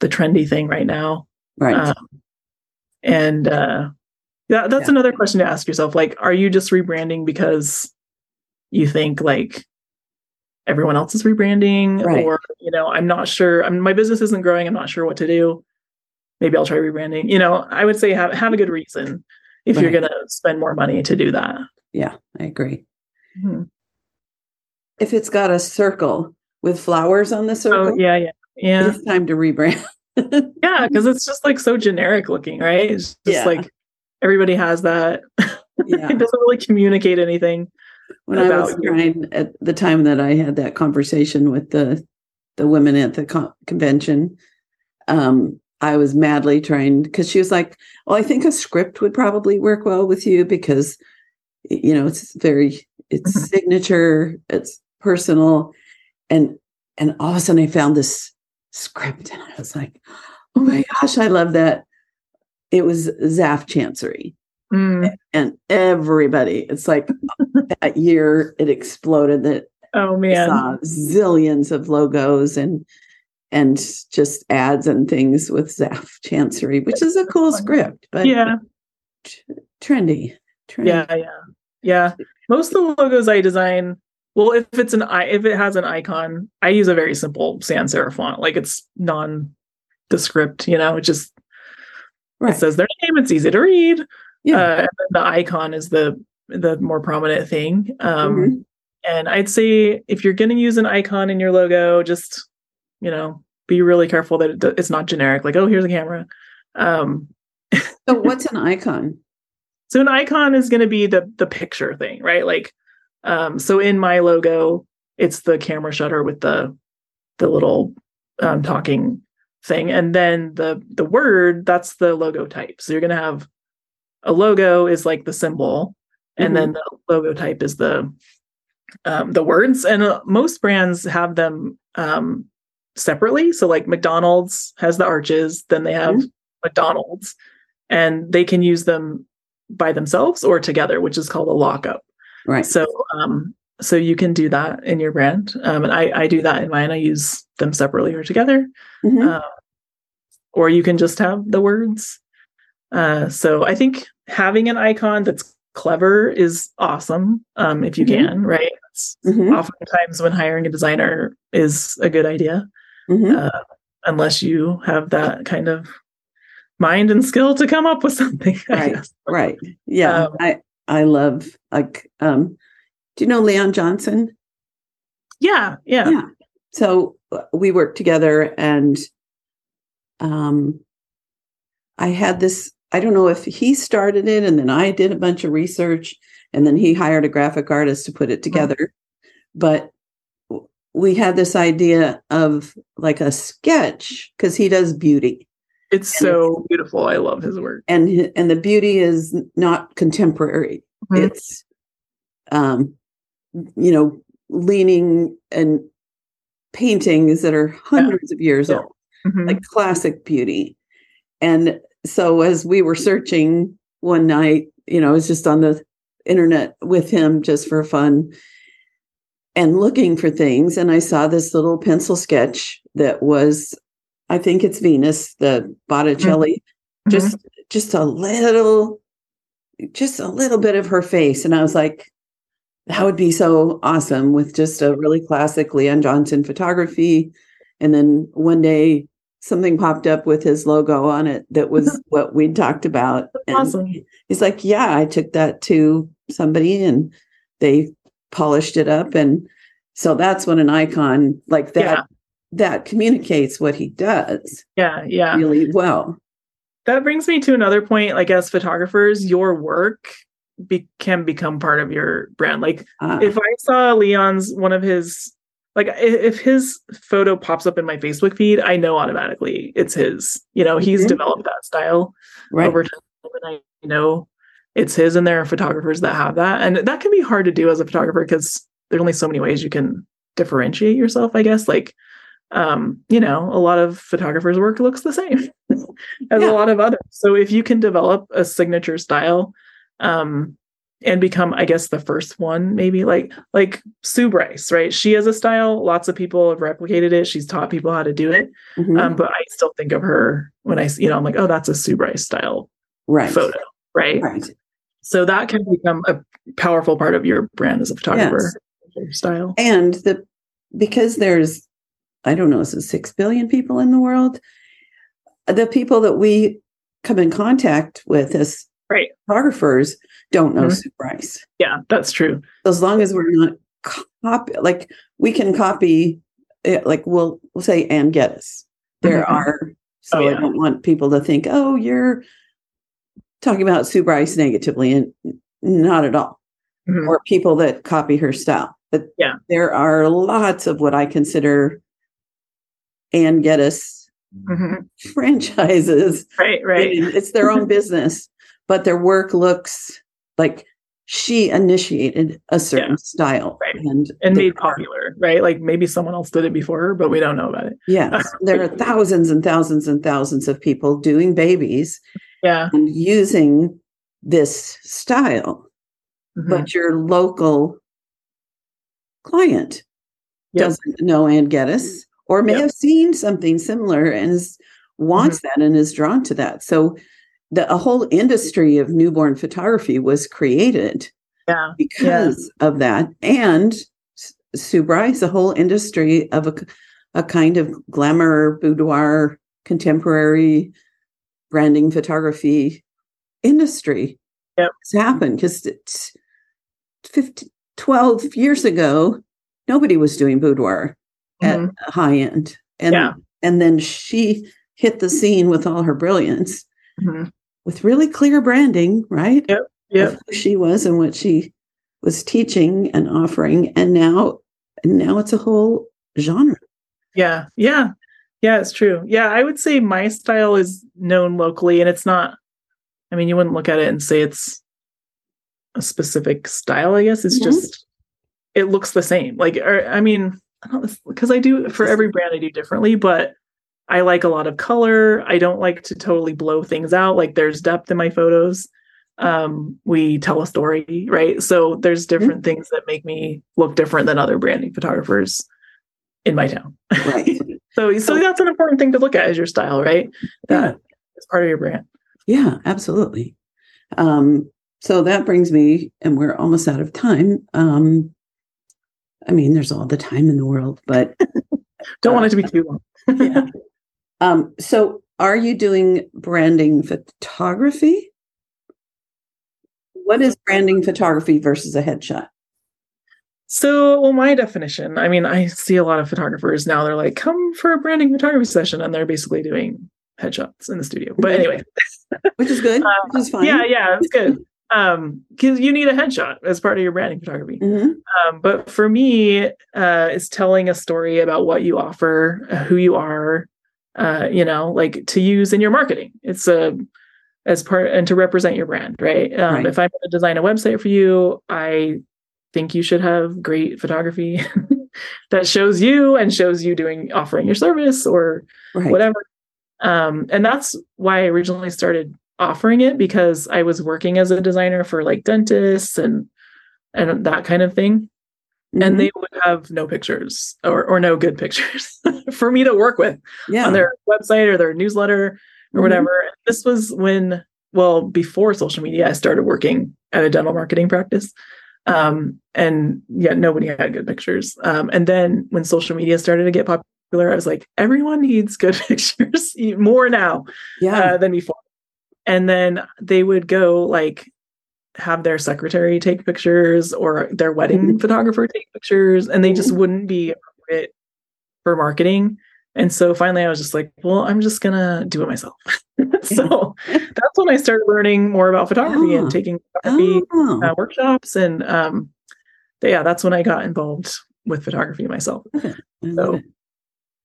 the trendy thing right now.
Right.
Um, and uh, yeah, that's
Yeah.
another question to ask yourself. Like, are you just rebranding because you think like everyone else is rebranding,
Right.
or you know, I'm not sure. I'm, my business isn't growing. I'm not sure what to do. Maybe I'll try rebranding. You know, I would say have have a good reason if you're going to spend more money to do that.
yeah, I agree.
Mhm.
If it's got a circle with flowers on the circle,
Oh yeah, yeah, yeah,
it's time to rebrand.
yeah. Because it's just like so generic looking, right? It's just
Yeah.
like everybody has that.
yeah.
it doesn't really communicate anything.
when I was
you.
trying at the time that I had that conversation with the the women at the con- convention, um, I was madly trying because she was like, "Well, I think a script would probably work well with you because, you know, it's very it's
Mhm.
signature, it's personal, and and all of a sudden I found this script and I was like, "Oh my gosh, I love that!" It was Zapf Chancery
Mm.
and everybody it's like that year it exploded that
Oh man.
zillions of logos and and just ads and things with Zapf Chancery, which is a cool script, but
Yeah.
t- trendy. trendy.
Yeah, yeah, yeah. Most of the logos I design, well, if it's an i, if it has an icon, I use a very simple sans serif font. Like it's non-descript, you know. It just
right.
it says their name. It's easy to read.
yeah.
Uh, and the icon is the the more prominent thing. Um,
Mhm.
And I'd say if you're going to use an icon in your logo, just you know, be really careful that it, it's not generic. Like, oh, here's a camera. Um,
so, what's an icon?
So, an icon is going to be the the picture thing, right? Like, um, so in my logo, it's the camera shutter with the the little um, talking thing, and then the the word that's the logo type. So you're going to have a logo is like the symbol, and mm-hmm. then the logo type is the um, the words. And uh, most brands have them um, separately. So like McDonald's has the arches, then they have mm-hmm. McDonald's, and they can use them by themselves or together, which is called a lockup.
Right.
So um, so you can do that in your brand, um, and I I do that in mine. I use them separately or together, mm-hmm. uh, or you can just have the words. Uh, so I think having an icon that's clever is awesome um, if you mm-hmm. can, right? Mm-hmm. Oftentimes, when hiring a designer is a good idea, mm-hmm. uh, unless you have that kind of mind and skill to come up with something.
Right, right, yeah. Um, I I love like. Um, do you know Leon Johnson?
Yeah, yeah, yeah.
So uh, we worked together, and um, I had this. I don't know if he started it, and then I did a bunch of research, and then he hired a graphic artist to put it together. Mm-hmm. But we had this idea of like a sketch because he does beauty.
It's and so beautiful. I love his work.
And and the beauty is not contemporary. Mm-hmm. It's um you know leaning and paintings that are hundreds yeah. of years yeah. old. Mm-hmm. Like classic beauty. And so as we were searching one night, you know, I was just on the internet with him just for fun and looking for things and i saw this little pencil sketch that was i think it's venus the botticelli mm-hmm. just just a little just a little bit of her face and i was like that would be so awesome with just a really classic leon johnson photography. And then one day something popped up with his logo on it that was what we talked about. And
awesome.
he's like yeah i took that to somebody and they polished it up. And so that's when an icon like that yeah. that communicates what he does
yeah yeah.
really well.
That brings me to another point like as photographers your work be- can become part of your brand like uh, if i saw leon's one of his like if his photo pops up in my facebook feed i know automatically it's his you know he's mm-hmm. developed that style right. over time and i know it's his and there are photographers that have that and that can be hard to do as a photographer because there's only so many ways you can differentiate yourself i guess like um you know a lot of photographers work looks the same as yeah. a lot of others so if you can develop a signature style um and become i guess the first one maybe like like sue bryce right she has a style lots of people have replicated it she's taught people how to do it mm-hmm. um, but i still think of her when i you know i'm like oh that's a sue bryce style
right
photo right
right
so that can become a powerful part of your brand as a photographer yes. style.
And the because there's I don't know, is it six billion people in the world? The people that we come in contact with as
right.
photographers don't know mm-hmm. Sue Bryce.
Yeah, that's true.
As long as we're not copy like we can copy it, like we'll we'll say Anne Geddes. There mm-hmm. are so oh, yeah. I don't want people to think, oh, you're talking about Sue Bryce negatively, and not at all. Mm-hmm. Or people that copy her style. But
yeah,
there are lots of what I consider Anne Geddes mm-hmm. franchises.
Right, right.
It's their own business, but their work looks like she initiated a certain yeah, style
right. and and made popular, right? Like maybe someone else did it before her, but we don't know about it.
Yes, there are thousands and thousands and thousands of people doing babies
yeah
and using this style mm-hmm. but your local client yep. doesn't know Anne Geddes or may yep. have seen something similar and is, wants mm-hmm. that and is drawn to that so the a whole industry of newborn photography was created
yeah.
because yeah. of that and Sue Bryce, a whole industry of a, a kind of glamour boudoir contemporary branding photography industry
yep.
has happened because it's 15, 12 years ago, nobody was doing boudoir
Mhm.
at high end. And
Yeah.
and then she hit the scene with all her brilliance
Mhm.
With really clear branding, right?
Yep. Yep.
Of who she was and what she was teaching and offering. And now and now it's a whole genre.
Yeah. Yeah. Yeah, it's true. Yeah, I would say my style is known locally and it's not I mean, you wouldn't look at it and say it's a specific style, I guess. It's
Mhm.
just it looks the same. Like or, I mean, because I do for every brand I do differently, but I like a lot of color. I don't like to totally blow things out. Like there's depth in my photos. Um, we tell a story, right? So there's different things that make me look different than other branding photographers in my town.
Right.
So, so that's an important thing to look at as your style, right? Yeah, That is part of your brand.
Yeah, absolutely. Um, so that brings me, and we're almost out of time. Um, I mean, there's all the time in the world, but
Don't want it to be too long.
yeah. Um, so are you doing branding photography? What is branding photography versus a headshot?
So, well, my definition, I mean, I see a lot of photographers now, they're like, come for a branding photography session, and they're basically doing headshots in the studio. But anyway,
Which is good,
Uh,
which is fine.
yeah, yeah, it's good. Um, because you need a headshot as part of your branding photography.
Mhm.
Um, but for me, uh, it's telling a story about what you offer, uh, who you are, uh, you know, like to use in your marketing. It's a as part and to represent your brand, right? Um,
Right.
If I'm going to design a website for you, I think you should have great photography that shows you and shows you doing offering your service or
Right.
whatever. Um, and that's why I originally started offering it because I was working as a designer for like dentists and and that kind of thing
Mhm.
and they would have no pictures or, or no good pictures for me to work with
yeah.
on their website or their newsletter or
Mhm.
whatever. This was when, well, before social media, I started working at a dental marketing practice. Um, and yeah, nobody had good pictures. Um, and then when social media started to get popular, I was like, everyone needs good pictures more now
yeah.
uh, than before. And then they would go like have their secretary take pictures or their wedding
Mhm.
photographer take pictures, and they just wouldn't be appropriate for marketing. And so finally, I was just like, well, I'm just gonna do it myself. so that's when I started learning more about photography
Ah.
and taking photography
Oh,
uh, workshops. And um, yeah, that's when I got involved with photography myself. So-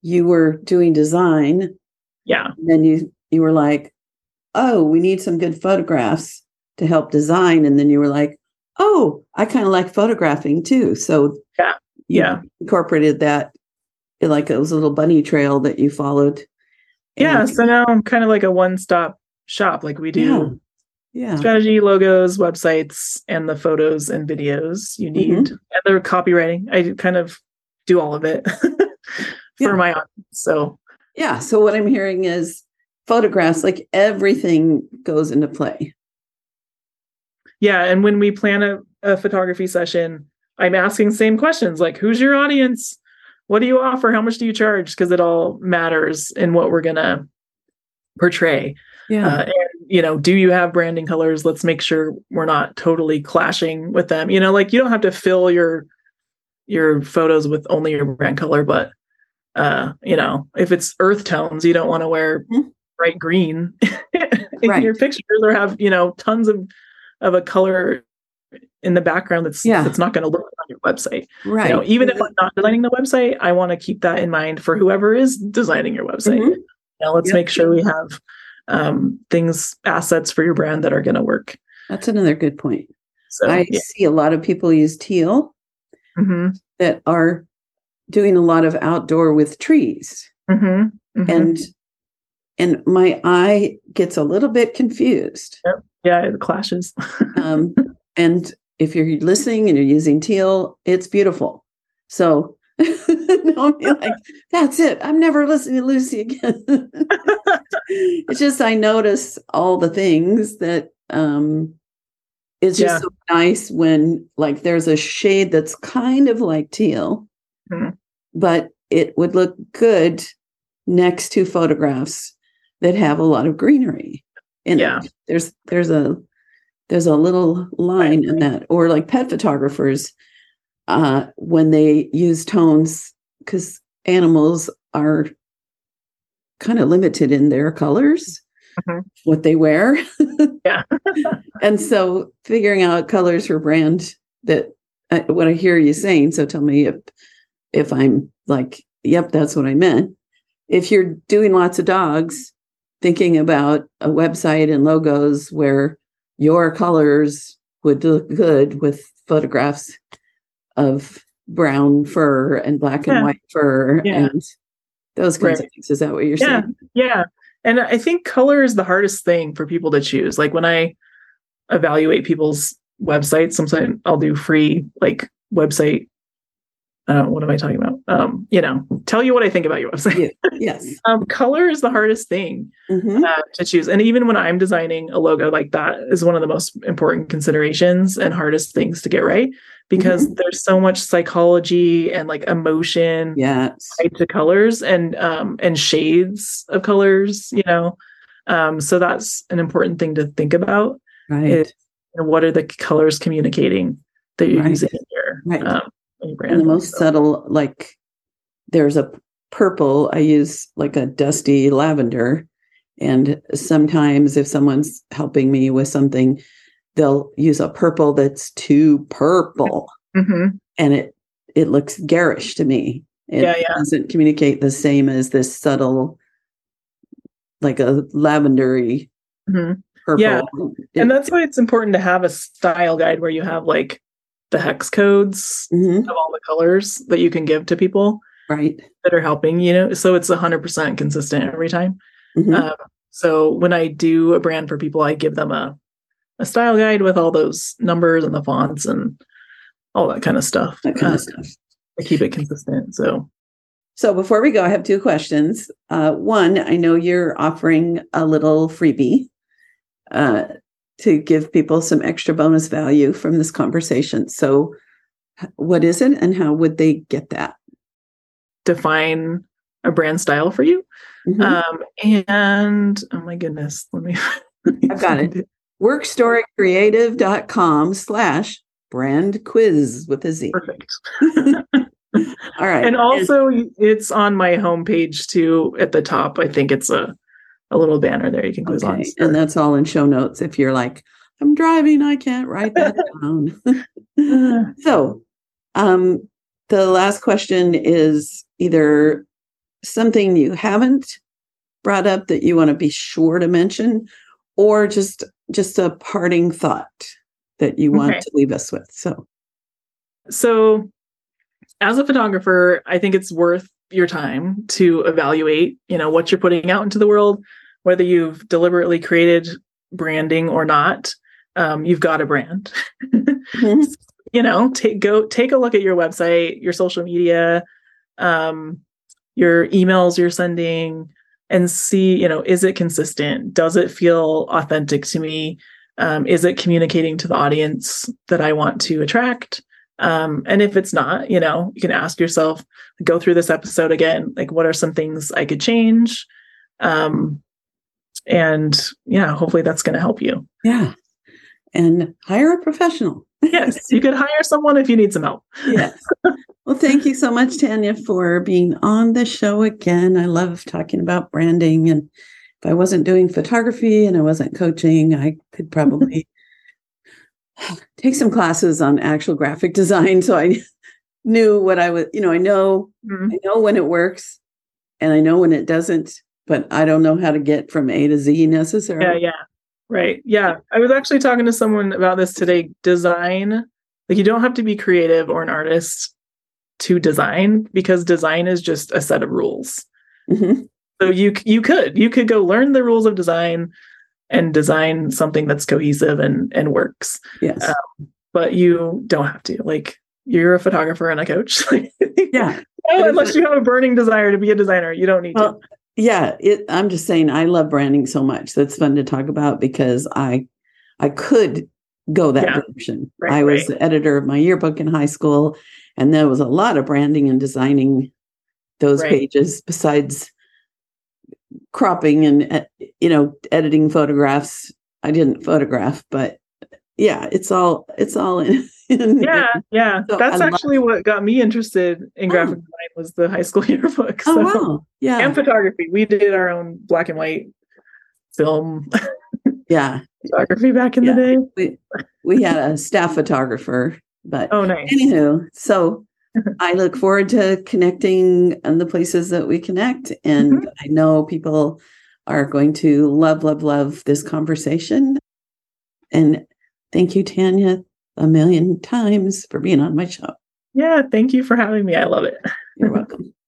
you were doing design,
Yeah,
and then you you were like, "Oh, we need some good photographs to help design," and then you were like, "Oh, I kind of like photographing too." So
Yeah. Yeah.
incorporated that like it was a little bunny trail that you followed.
yeah.
And-
So now I'm kind of like a one-stop shop. Like we do
yeah, yeah,
strategy, logos, websites, and the photos and videos you need,
Mhm.
and the copywriting. I kind of do all of it for
Yeah.
my audience. So
yeah. So what I'm hearing is photographs, like everything goes into play.
Yeah, and when we plan a, a photography session, I'm asking the same questions like, who's your audience? What do you offer? How much do you charge? Because it all matters in what we're gonna portray.
Yeah,
Uh, and you know, do you have branding colors? Let's make sure we're not totally clashing with them. You know, like you don't have to fill your your photos with only your brand color, but uh, you know, if it's earth tones, you don't want to wear
Mhm.
bright green in
Right.
your pictures or have, you know, tons of of a color in the background that's
Yeah.
that's not going to look on your website.
right.
You know, even if I'm not designing the website, I want to keep that in mind for whoever is designing your website.
Mhm.
Now let's
Yep.
make sure we have um, things, assets for your brand that are going to work.
That's another good point.
So,
I
yeah.
see a lot of people use teal
Mhm.
that are doing a lot of outdoor with trees
Mhm. Mhm.
and and my eye gets a little bit confused
yeah, it clashes.
um, and if you're listening and you're using teal it's beautiful so don't be like that's it i'm never listening to Luci again it's just i notice all the things that um it's just
Yeah.
so nice when like there's a shade that's kind of like teal
Mhm.
but it would look good next to photographs that have a lot of greenery in
Yeah.
it there's there's a there's a little line in that or like pet photographers uh, when they use tones, because animals are kind of limited in their colors,
Mhm.
what they wear.
Yeah.
and so figuring out colors for brand that uh, what I hear you saying. So tell me if if I'm like, yep, that's what I meant. If you're doing lots of dogs, thinking about a website and logos where your colors would look good with photographs of brown fur and black and
Yeah.
white fur
Yeah.
and those kinds
Right.
of things. Is that what you're
Yeah.
saying?
Yeah. And I think color is the hardest thing for people to choose. Like when I evaluate people's websites, sometimes I'll do free like website. Uh, what am I talking about? Um, you know, tell you what I think about your website.
Yes.
Um, color is the hardest thing
Mhm.
uh, to choose. And even when I'm designing a logo like that is one of the most important considerations and hardest things to get right because there's so much psychology and like emotion
Yes.
tied to colors and um and shades of colors you know um so that's an important thing to think about
Right.
is you know, what are the colors communicating that you're
Right.
using in your,
Right.
um, brand
and the most
So-
subtle like there's a purple i use like a dusty lavender and sometimes if someone's helping me with something they'll use a purple that's too purple
Mhm.
and it it looks garish to me it
Yeah, yeah.
doesn't communicate the same as this subtle like a lavendery
Mhm.
purple
Yeah.
It-
and that's why it's important to have a style guide where you have like the hex codes
Mhm,
of all the colors that you can give to people
right
that are helping you know so it's 100% consistent every time
Mhm.
Um, so when I do a brand for people, I give them a a style guide with all those numbers and the fonts and all that kind of stuff.
that kind
uh,
of stuff
to keep it consistent. So
So before we go, I have two questions. Uh, one, I know you're offering a little freebie uh, to give people some extra bonus value from this conversation. So, what is it, and how would they get that?
define a brand style for you.
Mhm.
Um, and oh my goodness, let me.
I've got it. Workstorycreative.com slash brand quiz with a Z.
Perfect.
All right.
and also, it's on my homepage too. At the top, I think it's a a little banner there you can click on.
Okay, and that's all in show notes. If you're like, I'm driving, I can't write that down. so, um, the last question is either something you haven't brought up that you want to be sure to mention, or just just a parting thought that you want
Okay.
to leave us with. So,
So, as a photographer, I think it's worth your time to evaluate, you know, what you're putting out into the world, whether you've deliberately created branding or not. Um, you've got a brand.
Mhm.
you know, take go take a look at your website, your social media, um, your emails you're sending, and see, you know, is it consistent? Does it feel authentic to me? Um, is it communicating to the audience that I want to attract? Um, and if it's not, you know, you can ask yourself, go through this episode again, like what are some things I could change? Um, and yeah, hopefully that's going to help you.
yeah, and hire a professional.
Yes, you could hire someone if you need some help.
yes. Well, thank you so much, Tanya, for being on the show again. I love talking about branding. And if I wasn't doing photography and I wasn't coaching, I could probably take some classes on actual graphic design. So I knew what I was, you know, I know,
Mhm.
I know when it works and I know when it doesn't, but I don't know how to get from A to Z necessarily.
Yeah, yeah. Right. Yeah. I was actually talking to someone about this today. Design, like you don't have to be creative or an artist to design because design is just a set of rules.
Mhm.
So you you could you could go learn the rules of design and design something that's cohesive and and works.
Yes.
Uh, But you don't have to. Like you're a photographer and a coach.
yeah. If
unless you have a burning desire to be a designer, you don't need
Well, yeah, it, I'm just saying I love branding so much. That's fun to talk about because I I could go that
Yeah.
direction.
Right,
I was
right.
the editor of my yearbook in high school, and there was a lot of branding and designing those
Right.
pages besides cropping and uh, you know editing photographs. I didn't photograph, but yeah, it's all it's all in. in
Yeah, yeah.
So
That's
I love-
actually what got me interested in graphic
Oh.
design was the high school yearbook.
Oh wow. Yeah.
and photography. We did our own black and white film
yeah.
photography back in
Yeah.
the day.
We we had a staff photographer, but
Oh nice.
anywho, so I look forward to connecting in the places that we connect. And
Mm-hmm.
I know people are going to love, love, love this conversation. And thank you, Tanya, a million times for being on my show.
Yeah, thank you for having me. I love it.
You're welcome.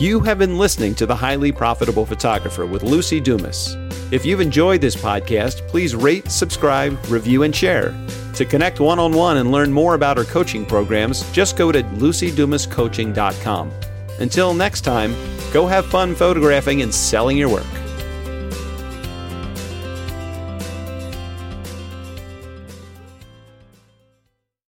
You have been listening to The Highly Profitable Photographer with Luci Dumas. If you've enjoyed this podcast, please rate, subscribe, review, and share. To connect one on one and learn more about our coaching programs, just go to lucidumascoaching.com. Until next time, go have fun photographing and selling your work.